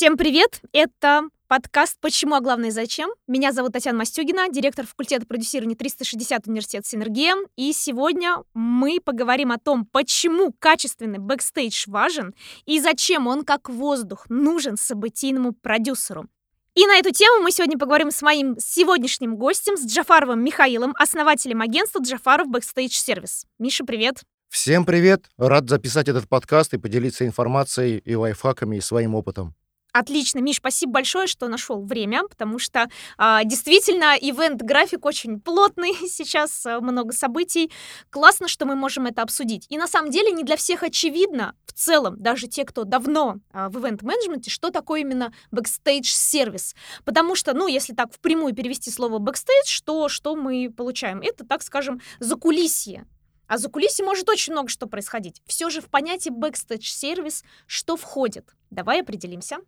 Всем привет! Это подкаст «Почему, а главное, зачем?». Меня зовут Татьяна Мастюгина, директор факультета продюсирования 360 университет Синергия. И сегодня мы поговорим о том, почему качественный бэкстейдж важен и зачем он, как воздух, нужен событийному продюсеру. И на эту тему мы сегодня поговорим с моим сегодняшним гостем, с Джафаровым Михаилом, основателем агентства Джафаров Backstage Service. Миша, привет! Всем привет! Рад записать этот подкаст и поделиться информацией и лайфхаками и своим опытом. Отлично, Миш, спасибо большое, что нашел время, потому что а, действительно ивент-график очень плотный, сейчас а, много событий. Классно, что мы можем это обсудить. И на самом деле не для всех очевидно, в целом, даже те, кто давно а, в ивент-менеджменте, что такое именно backstage-сервис. Потому что, ну, если так впрямую перевести слово бэкстейдж, то что мы получаем? Это, так скажем, закулисье а за кулисами может очень много что происходить. Все же в понятие backstage-сервис что входит? Давай определимся.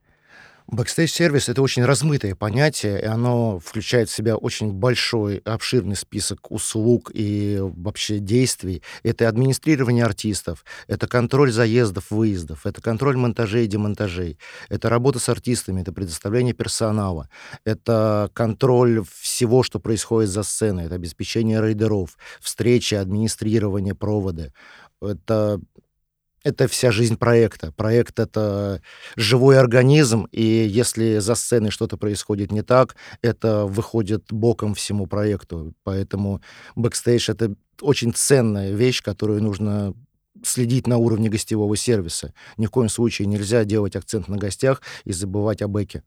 Бэкстейдж-сервис — это очень размытое понятие, и оно включает в себя очень большой, обширный список услуг и вообще действий. Это администрирование артистов, это контроль заездов, выездов, это контроль монтажей и демонтажей, это работа с артистами, это предоставление персонала, это контроль всего, что происходит за сценой, это обеспечение рейдеров, встречи, администрирование провода, это это вся жизнь проекта. Проект — это живой организм, и если за сценой что-то происходит не так, это выходит боком всему проекту. Поэтому бэкстейдж — это очень ценная вещь, которую нужно следить на уровне гостевого сервиса. Ни в коем случае нельзя делать акцент на гостях и забывать о бэке.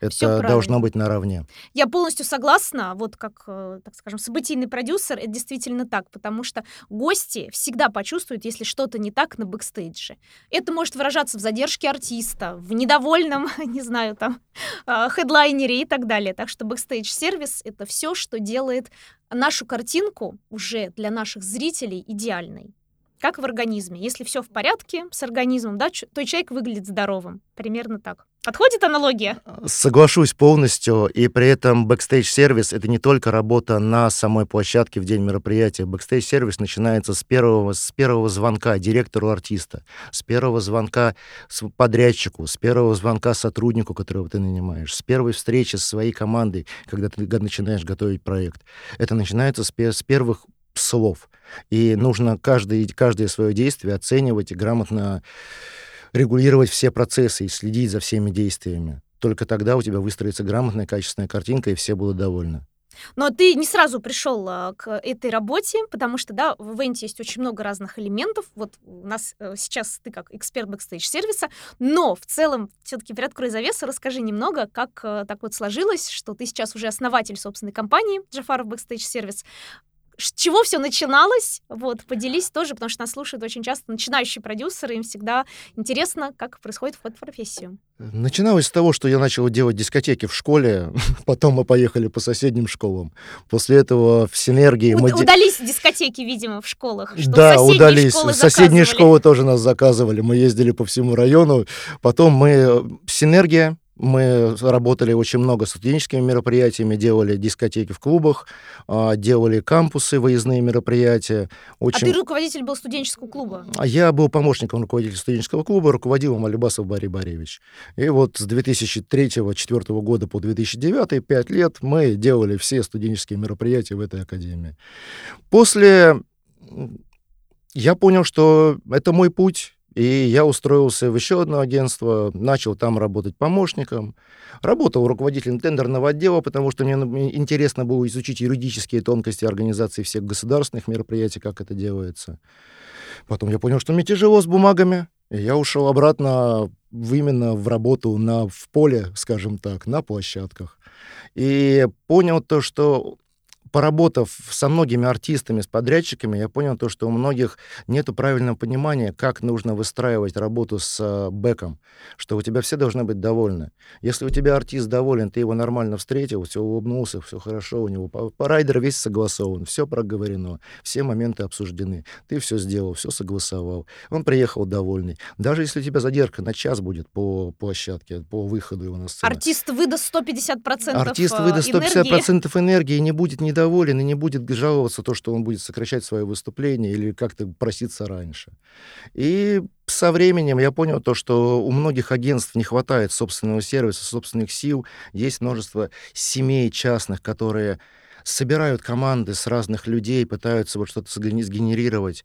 Это должно быть наравне. Я полностью согласна, вот как, э, так скажем, событийный продюсер, это действительно так, потому что гости всегда почувствуют, если что-то не так на бэкстейдже. Это может выражаться в задержке артиста, в недовольном, не знаю, там, а, хедлайнере и так далее. Так что бэкстейдж-сервис — это все, что делает нашу картинку уже для наших зрителей идеальной как в организме. Если все в порядке с организмом, да, то человек выглядит здоровым. Примерно так. Подходит аналогия? Соглашусь полностью. И при этом бэкстейдж-сервис — это не только работа на самой площадке в день мероприятия. Бэкстейдж-сервис начинается с первого, с первого звонка директору артиста, с первого звонка подрядчику, с первого звонка сотруднику, которого ты нанимаешь, с первой встречи с своей командой, когда ты начинаешь готовить проект. Это начинается с, с первых слов. И нужно каждое, каждое свое действие оценивать и грамотно регулировать все процессы и следить за всеми действиями. Только тогда у тебя выстроится грамотная, качественная картинка, и все будут довольны. Но ты не сразу пришел а, к этой работе, потому что, да, в ивенте есть очень много разных элементов. Вот у нас э, сейчас ты как эксперт бэкстейдж-сервиса, но в целом все-таки приоткрой завесу, расскажи немного, как э, так вот сложилось, что ты сейчас уже основатель собственной компании Джафаров Backstage Service с чего все начиналось, вот, поделись тоже, потому что нас слушают очень часто начинающие продюсеры, им всегда интересно, как происходит вход в профессию. Начиналось с того, что я начал делать дискотеки в школе, потом мы поехали по соседним школам. После этого в Синергии... У- мы... Удались дискотеки, видимо, в школах. Что да, удались. Школы соседние школы тоже нас заказывали. Мы ездили по всему району. Потом мы... Синергия, мы работали очень много с студенческими мероприятиями, делали дискотеки в клубах, а, делали кампусы, выездные мероприятия. Очень... А ты руководитель был студенческого клуба? А я был помощником руководителя студенческого клуба, руководил им Алибасов Барри Боревич. И вот с 2003-2004 года по 2009, пять лет, мы делали все студенческие мероприятия в этой академии. После я понял, что это мой путь, и я устроился в еще одно агентство, начал там работать помощником. Работал руководителем тендерного отдела, потому что мне интересно было изучить юридические тонкости организации всех государственных мероприятий, как это делается. Потом я понял, что мне тяжело с бумагами, и я ушел обратно в, именно в работу на, в поле, скажем так, на площадках. И понял то, что поработав со многими артистами, с подрядчиками, я понял то, что у многих нет правильного понимания, как нужно выстраивать работу с э, бэком, что у тебя все должны быть довольны. Если у тебя артист доволен, ты его нормально встретил, все улыбнулся, все хорошо у него, по, по райдер весь согласован, все проговорено, все моменты обсуждены, ты все сделал, все согласовал, он приехал довольный. Даже если у тебя задержка на час будет по площадке, по выходу его на сцену. Артист выдаст 150% Артист выдаст 150% энергии, энергии и не будет ни недоволен и не будет жаловаться то, что он будет сокращать свое выступление или как-то проситься раньше. И со временем я понял то, что у многих агентств не хватает собственного сервиса, собственных сил. Есть множество семей частных, которые собирают команды с разных людей, пытаются вот что-то сгенерировать.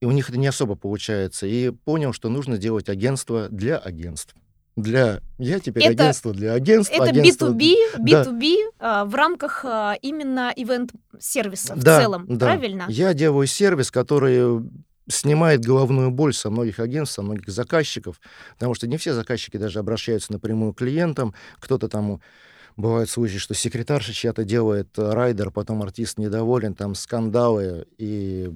И у них это не особо получается. И понял, что нужно делать агентство для агентств для... Я теперь это, агентство для агентств. Это агентство... B2B, B2B да. а, в рамках а, именно ивент-сервиса в да, целом, да. правильно? Я делаю сервис, который снимает головную боль со многих агентств, со многих заказчиков, потому что не все заказчики даже обращаются напрямую к клиентам, кто-то там Бывают случаи, что секретарша чья-то делает райдер, потом артист недоволен, там скандалы, и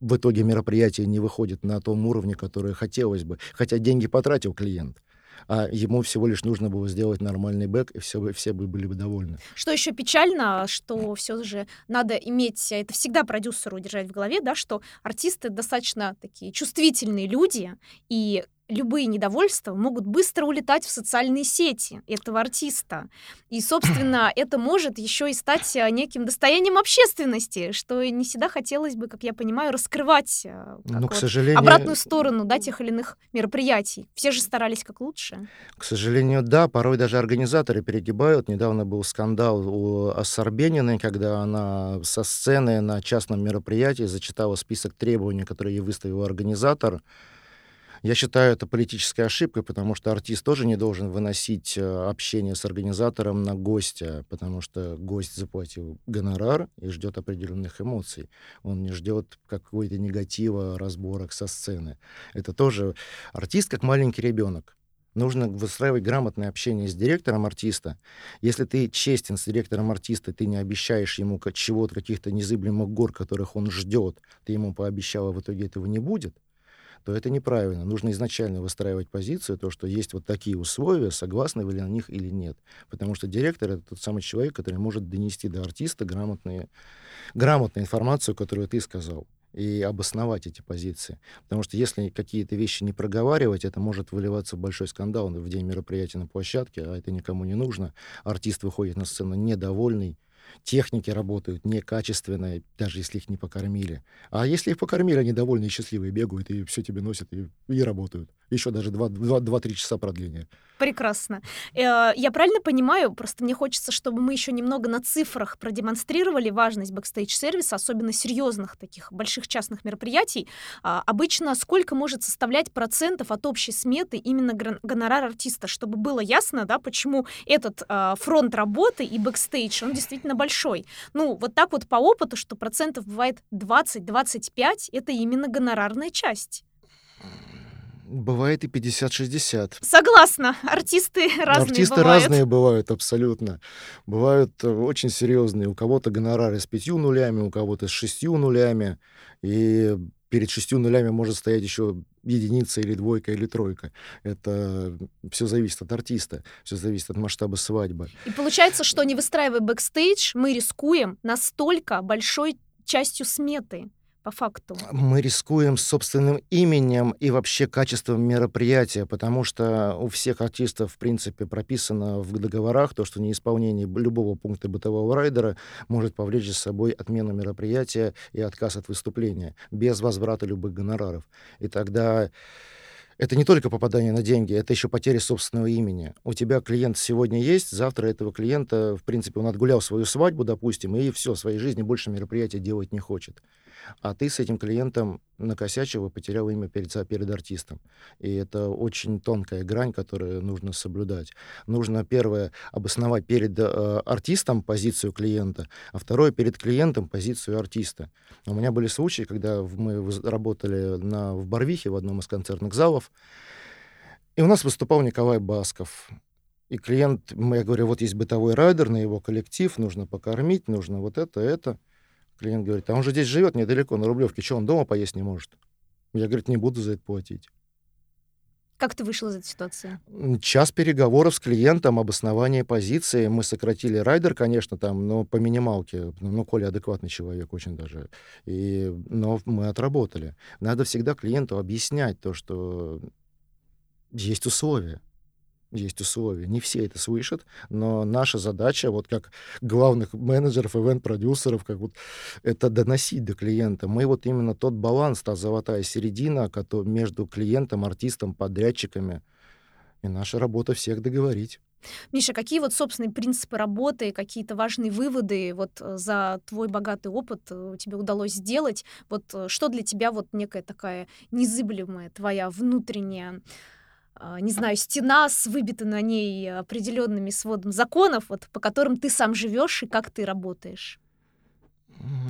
в итоге мероприятие не выходит на том уровне, который хотелось бы, хотя деньги потратил клиент а ему всего лишь нужно было сделать нормальный бэк, и все, все бы были бы довольны. Что еще печально, что все же надо иметь, это всегда продюсеру держать в голове, да, что артисты достаточно такие чувствительные люди, и любые недовольства могут быстро улетать в социальные сети этого артиста. И, собственно, это может еще и стать э, неким достоянием общественности, что не всегда хотелось бы, как я понимаю, раскрывать э, ну, вот, к сожалению... обратную сторону да, тех или иных мероприятий. Все же старались как лучше. К сожалению, да, порой даже организаторы перегибают. Недавно был скандал у Ассорбениной, когда она со сцены на частном мероприятии зачитала список требований, которые ей выставил организатор, я считаю это политической ошибкой, потому что артист тоже не должен выносить э, общение с организатором на гостя, потому что гость заплатил гонорар и ждет определенных эмоций. Он не ждет какой-то негатива, разборок со сцены. Это тоже артист как маленький ребенок. Нужно выстраивать грамотное общение с директором артиста. Если ты честен с директором артиста, ты не обещаешь ему чего-то, каких-то незыблемых гор, которых он ждет, ты ему пообещал, а в итоге этого не будет, то это неправильно. Нужно изначально выстраивать позицию, то, что есть вот такие условия, согласны вы на них или нет. Потому что директор — это тот самый человек, который может донести до артиста грамотные, грамотную информацию, которую ты сказал и обосновать эти позиции. Потому что если какие-то вещи не проговаривать, это может выливаться в большой скандал в день мероприятия на площадке, а это никому не нужно. Артист выходит на сцену недовольный, техники работают некачественно, даже если их не покормили. А если их покормили, они довольны и счастливые, бегают, и все тебе носят, и, и работают. Еще даже 2-3 часа продления. Прекрасно. Э, я правильно понимаю, просто мне хочется, чтобы мы еще немного на цифрах продемонстрировали важность бэкстейдж-сервиса, особенно серьезных таких больших частных мероприятий. А, обычно сколько может составлять процентов от общей сметы именно гонорар артиста, чтобы было ясно, да, почему этот а, фронт работы и бэкстейдж, он действительно большой. Ну, вот так вот по опыту, что процентов бывает 20-25, это именно гонорарная часть. Бывает и 50-60. Согласна. Артисты разные Артисты бывают. разные бывают, абсолютно. Бывают э, очень серьезные. У кого-то гонорары с пятью нулями, у кого-то с шестью нулями. И перед шестью нулями может стоять еще единица или двойка или тройка. Это все зависит от артиста, все зависит от масштаба свадьбы. И получается, что не выстраивая бэкстейдж, мы рискуем настолько большой частью сметы по факту? Мы рискуем собственным именем и вообще качеством мероприятия, потому что у всех артистов, в принципе, прописано в договорах то, что неисполнение любого пункта бытового райдера может повлечь за собой отмену мероприятия и отказ от выступления без возврата любых гонораров. И тогда это не только попадание на деньги, это еще потеря собственного имени. У тебя клиент сегодня есть, завтра этого клиента, в принципе, он отгулял свою свадьбу, допустим, и все, в своей жизни больше мероприятия делать не хочет а ты с этим клиентом накосячил и потерял имя перед, перед артистом. И это очень тонкая грань, которую нужно соблюдать. Нужно, первое, обосновать перед э, артистом позицию клиента, а второе, перед клиентом позицию артиста. У меня были случаи, когда мы работали на, в Барвихе, в одном из концертных залов, и у нас выступал Николай Басков. И клиент, я говорю, вот есть бытовой райдер на его коллектив, нужно покормить, нужно вот это, это. Клиент говорит, а он же здесь живет недалеко, на Рублевке, что он дома поесть не может? Я, говорит, не буду за это платить. Как ты вышел из этой ситуации? Час переговоров с клиентом, обоснование позиции. Мы сократили райдер, конечно, там, но по минималке. Ну, Коля адекватный человек очень даже. И, но мы отработали. Надо всегда клиенту объяснять то, что есть условия есть условия. Не все это слышат, но наша задача, вот как главных менеджеров, ивент-продюсеров, как вот это доносить до клиента. Мы вот именно тот баланс, та золотая середина который между клиентом, артистом, подрядчиками. И наша работа всех договорить. Миша, какие вот собственные принципы работы, какие-то важные выводы вот за твой богатый опыт э, тебе удалось сделать? Вот э, что для тебя вот некая такая незыблемая твоя внутренняя не знаю, стена с выбитой на ней определенными сводом законов, вот, по которым ты сам живешь и как ты работаешь?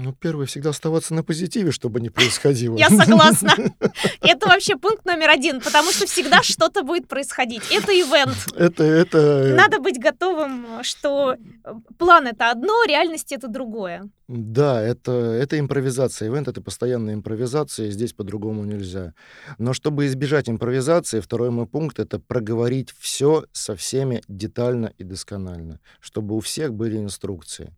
Ну, первое, всегда оставаться на позитиве, чтобы не происходило. Я согласна. Это вообще пункт номер один, потому что всегда что-то будет происходить. Это ивент. Это, это... Э, Надо быть готовым, что э, план — это одно, реальность — это другое. Да, это, это импровизация. Ивент — это постоянная импровизация, здесь по-другому нельзя. Но чтобы избежать импровизации, второй мой пункт — это проговорить все со всеми детально и досконально, чтобы у всех были инструкции.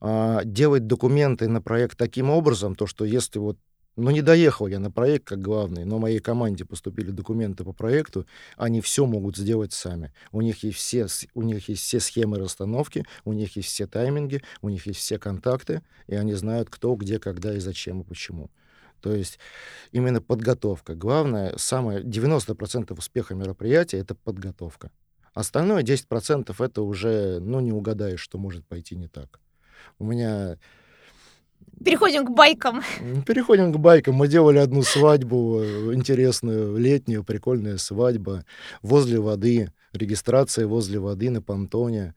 А, делать документы на проект таким образом, то, что если вот ну, не доехал я на проект как главный, но моей команде поступили документы по проекту, они все могут сделать сами. У них есть все, у них есть все схемы расстановки, у них есть все тайминги, у них есть все контакты, и они знают, кто, где, когда и зачем и почему. То есть именно подготовка. Главное, самое 90% успеха мероприятия — это подготовка. Остальное 10% — это уже, ну, не угадаешь, что может пойти не так. У меня... Переходим к байкам. Переходим к байкам. Мы делали одну свадьбу интересную, летнюю, прикольная свадьба возле воды, регистрация возле воды на понтоне.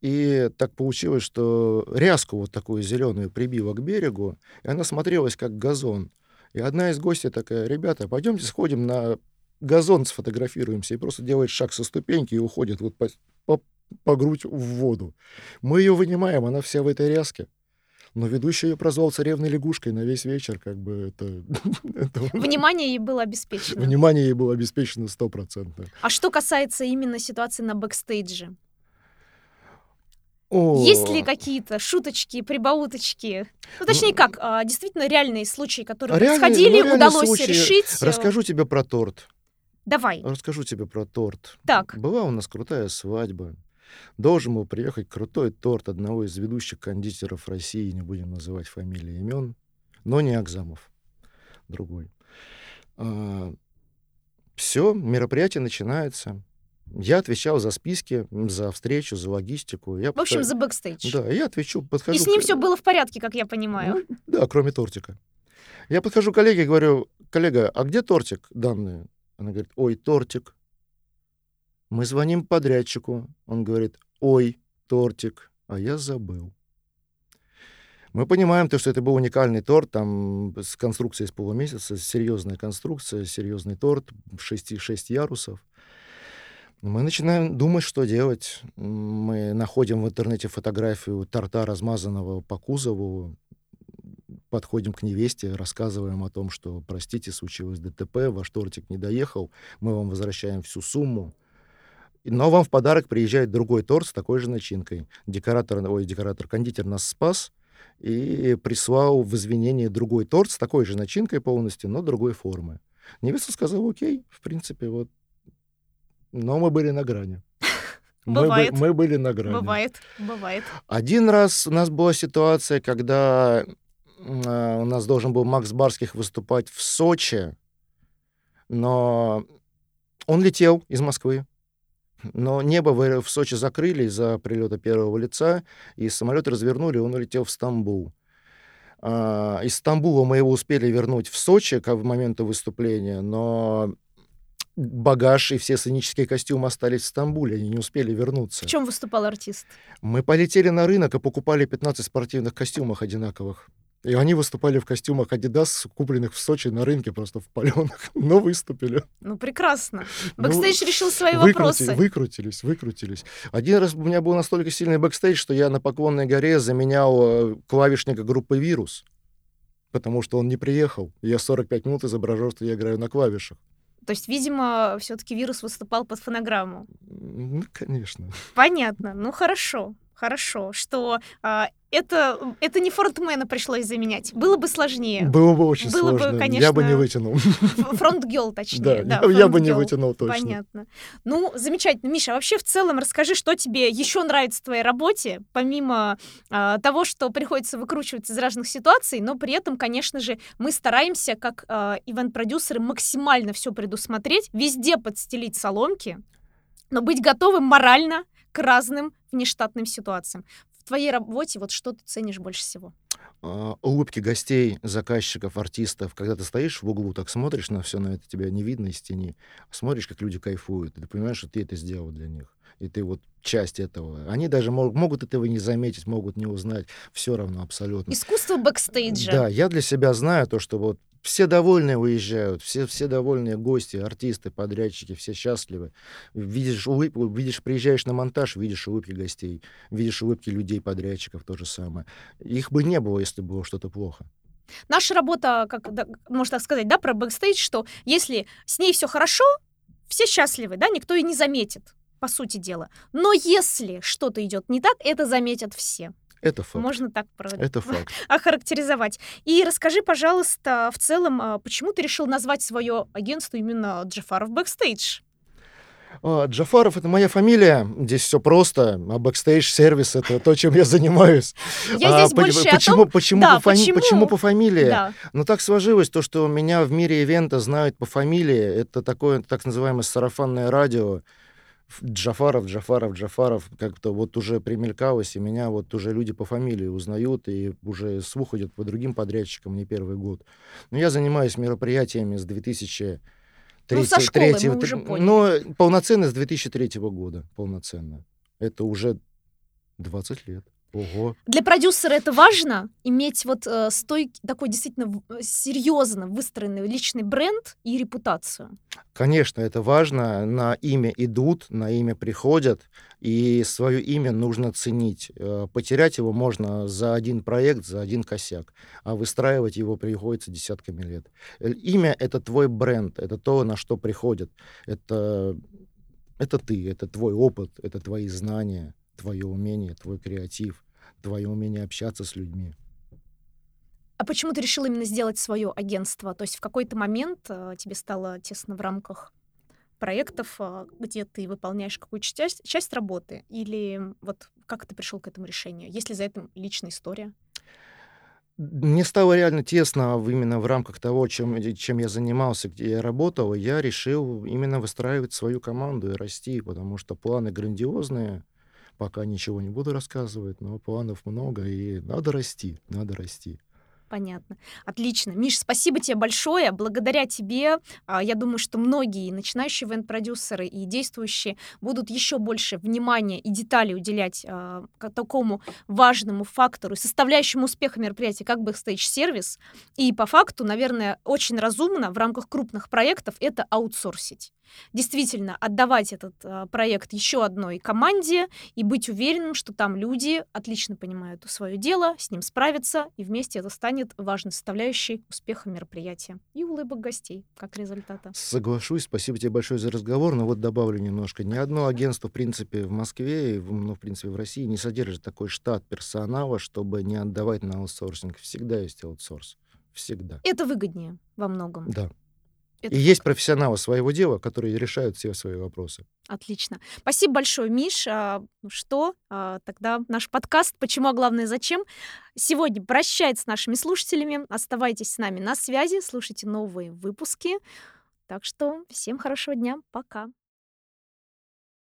И так получилось, что ряску вот такую зеленую прибила к берегу, и она смотрелась как газон. И одна из гостей такая, ребята, пойдемте сходим на газон, сфотографируемся, и просто делает шаг со ступеньки и уходит вот по, по, по грудь в воду. Мы ее вынимаем, она вся в этой ряске. Но ведущий ее прозвал царевной лягушкой на весь вечер, как бы это... Внимание ей было обеспечено. Внимание ей было обеспечено стопроцентно. А что касается именно ситуации на бэкстейдже? О. Есть ли какие-то шуточки, прибауточки? Ну, точнее, ну, как, а, действительно реальные случаи, которые реальные, происходили, ну, удалось случаи. решить? Расскажу тебе про торт. Давай. Расскажу тебе про торт. Так. Была у нас крутая свадьба. Должен был приехать крутой торт одного из ведущих кондитеров России, не будем называть фамилии имен, но не Акзамов, другой. А, все, мероприятие начинается. Я отвечал за списки, за встречу, за логистику. Я в общем, за бэкстейдж. Да, я отвечу, подхожу... И с ним все было в порядке, как я понимаю. Ну, да, кроме тортика. Я подхожу к коллеге и говорю, коллега, а где тортик данные? Она говорит, ой, тортик. Мы звоним подрядчику. Он говорит, ой, тортик, а я забыл. Мы понимаем то, что это был уникальный торт, там с конструкцией из полумесяца, серьезная конструкция, серьезный торт, 6, 6 ярусов. Мы начинаем думать, что делать. Мы находим в интернете фотографию торта, размазанного по кузову, подходим к невесте, рассказываем о том, что, простите, случилось ДТП, ваш тортик не доехал, мы вам возвращаем всю сумму, но вам в подарок приезжает другой торт с такой же начинкой. Декоратор, ой, декоратор, кондитер нас спас и прислал в извинение другой торт с такой же начинкой полностью, но другой формы. Невеста сказала, окей, в принципе, вот. Но мы были на грани. Бывает. Мы, мы были на грани. Бывает, бывает. Один раз у нас была ситуация, когда э, у нас должен был Макс Барских выступать в Сочи, но он летел из Москвы. Но небо в, в Сочи закрыли из-за прилета первого лица, и самолет развернули, он улетел в Стамбул. А, из Стамбула мы его успели вернуть в Сочи к моменту выступления, но багаж и все сценические костюмы остались в Стамбуле, они не успели вернуться. В чем выступал артист? Мы полетели на рынок и покупали 15 спортивных костюмов одинаковых. И они выступали в костюмах Adidas, купленных в Сочи на рынке просто в паленых, но выступили. Ну, прекрасно. Бэкстейдж ну, решил свои выкрути, вопросы. Выкрутились, выкрутились. Один раз у меня был настолько сильный бэкстейдж, что я на Поклонной горе заменял э, клавишника группы «Вирус», потому что он не приехал. Я 45 минут изображал, что я играю на клавишах. То есть, видимо, все-таки вирус выступал под фонограмму. Ну, конечно. Понятно. Ну, хорошо. Хорошо, что а, это, это не фронтмена пришлось заменять. Было бы сложнее. Было бы очень Было бы, сложно. конечно, Я бы не вытянул. Frontgirl, точнее. Да, Да, я- бы не вытянул точно. Понятно. Ну, замечательно. Миша, а вообще в целом расскажи, что тебе еще нравится в твоей работе, помимо а, того, что приходится выкручиваться из разных ситуаций, но при этом, конечно же, мы стараемся, как а, ивент-продюсеры, максимально все предусмотреть, везде подстелить соломки, но быть готовым морально к разным внештатным ситуациям. В твоей работе вот что ты ценишь больше всего? А, улыбки гостей, заказчиков, артистов. Когда ты стоишь в углу, так смотришь на все на это, тебя не видно из тени. Смотришь, как люди кайфуют. И ты понимаешь, что ты это сделал для них. И ты вот часть этого. Они даже мог- могут этого не заметить, могут не узнать. Все равно абсолютно. Искусство бэкстейджа. Да, я для себя знаю то, что вот все довольные уезжают, все, все довольные гости, артисты, подрядчики, все счастливы. Видишь улыбку, видишь, приезжаешь на монтаж, видишь улыбки гостей, видишь улыбки людей, подрядчиков, то же самое. Их бы не было, если было что-то плохо. Наша работа, как да, можно так сказать, да, про бэкстейдж, что если с ней все хорошо, все счастливы, да, никто и не заметит, по сути дела. Но если что-то идет не так, это заметят все. Это факт. Можно так про- Это факт. охарактеризовать. И расскажи, пожалуйста, в целом, а, почему ты решил назвать свое агентство именно Джафаров Бэкстейдж? А, Джафаров — это моя фамилия. Здесь все просто. А бэкстейдж-сервис — это то, чем я занимаюсь. Я А здесь по- больше о почему, том, почему, да, по фами- почему- почему по фамилии? да, Ну, так сложилось, то, что меня в мире ивента знают по фамилии. Это такое так называемое сарафанное радио. Джафаров, Джафаров, Джафаров. Как-то вот уже примелькалось, и меня вот уже люди по фамилии узнают, и уже слух идет по другим подрядчикам не первый год. Но я занимаюсь мероприятиями с 2003 Ну, со школы, мы третьего- уже поняли. Но полноценно с 2003 года. Полноценно. Это уже 20 лет. Ого. Для продюсера это важно иметь вот э, стойкий, такой действительно серьезно выстроенный личный бренд и репутацию. Конечно, это важно. На имя идут, на имя приходят, и свое имя нужно ценить. Э, Потерять его можно за один проект, за один косяк, а выстраивать его приходится десятками лет. Э, Имя — это твой бренд, это то, на что приходят. Это, это ты, это твой опыт, это твои знания, твое умение, твой креатив, твое умение общаться с людьми. А почему ты решил именно сделать свое агентство? То есть в какой-то момент э, тебе стало тесно в рамках проектов, э, где ты выполняешь какую-то часть, часть работы? Или вот как ты пришел к этому решению? Есть ли за этим личная история? Мне стало реально тесно именно в рамках того, чем, э, чем я занимался, где я работал. Я решил именно выстраивать свою команду и расти, потому что планы грандиозные. Пока ничего не буду рассказывать, но планов много, и надо расти, надо расти. Понятно. Отлично. Миш, спасибо тебе большое. Благодаря тебе, а, я думаю, что многие начинающие ивент-продюсеры и действующие будут еще больше внимания и деталей уделять а, такому важному фактору, составляющему успеха мероприятия, как бэкстейдж-сервис. И по факту, наверное, очень разумно в рамках крупных проектов это аутсорсить. Действительно, отдавать этот а, проект еще одной команде и быть уверенным, что там люди отлично понимают свое дело, с ним справятся, и вместе это станет важной составляющей успеха мероприятия и улыбок гостей, как результата. Соглашусь, спасибо тебе большое за разговор, но вот добавлю немножко. Ни одно агентство, в принципе, в Москве, и в- ну, в принципе, в России не содержит такой штат персонала, чтобы не отдавать на аутсорсинг. Всегда есть аутсорс. Всегда. Это выгоднее во многом. Да. Это И есть профессионалы своего дела, которые решают все свои вопросы. Отлично. Спасибо большое, Миш. А, ну Что? А, Тогда наш подкаст «Почему, а главное, зачем?» сегодня прощается с нашими слушателями. Оставайтесь с нами на связи, слушайте новые выпуски. Так что всем хорошего дня. Пока.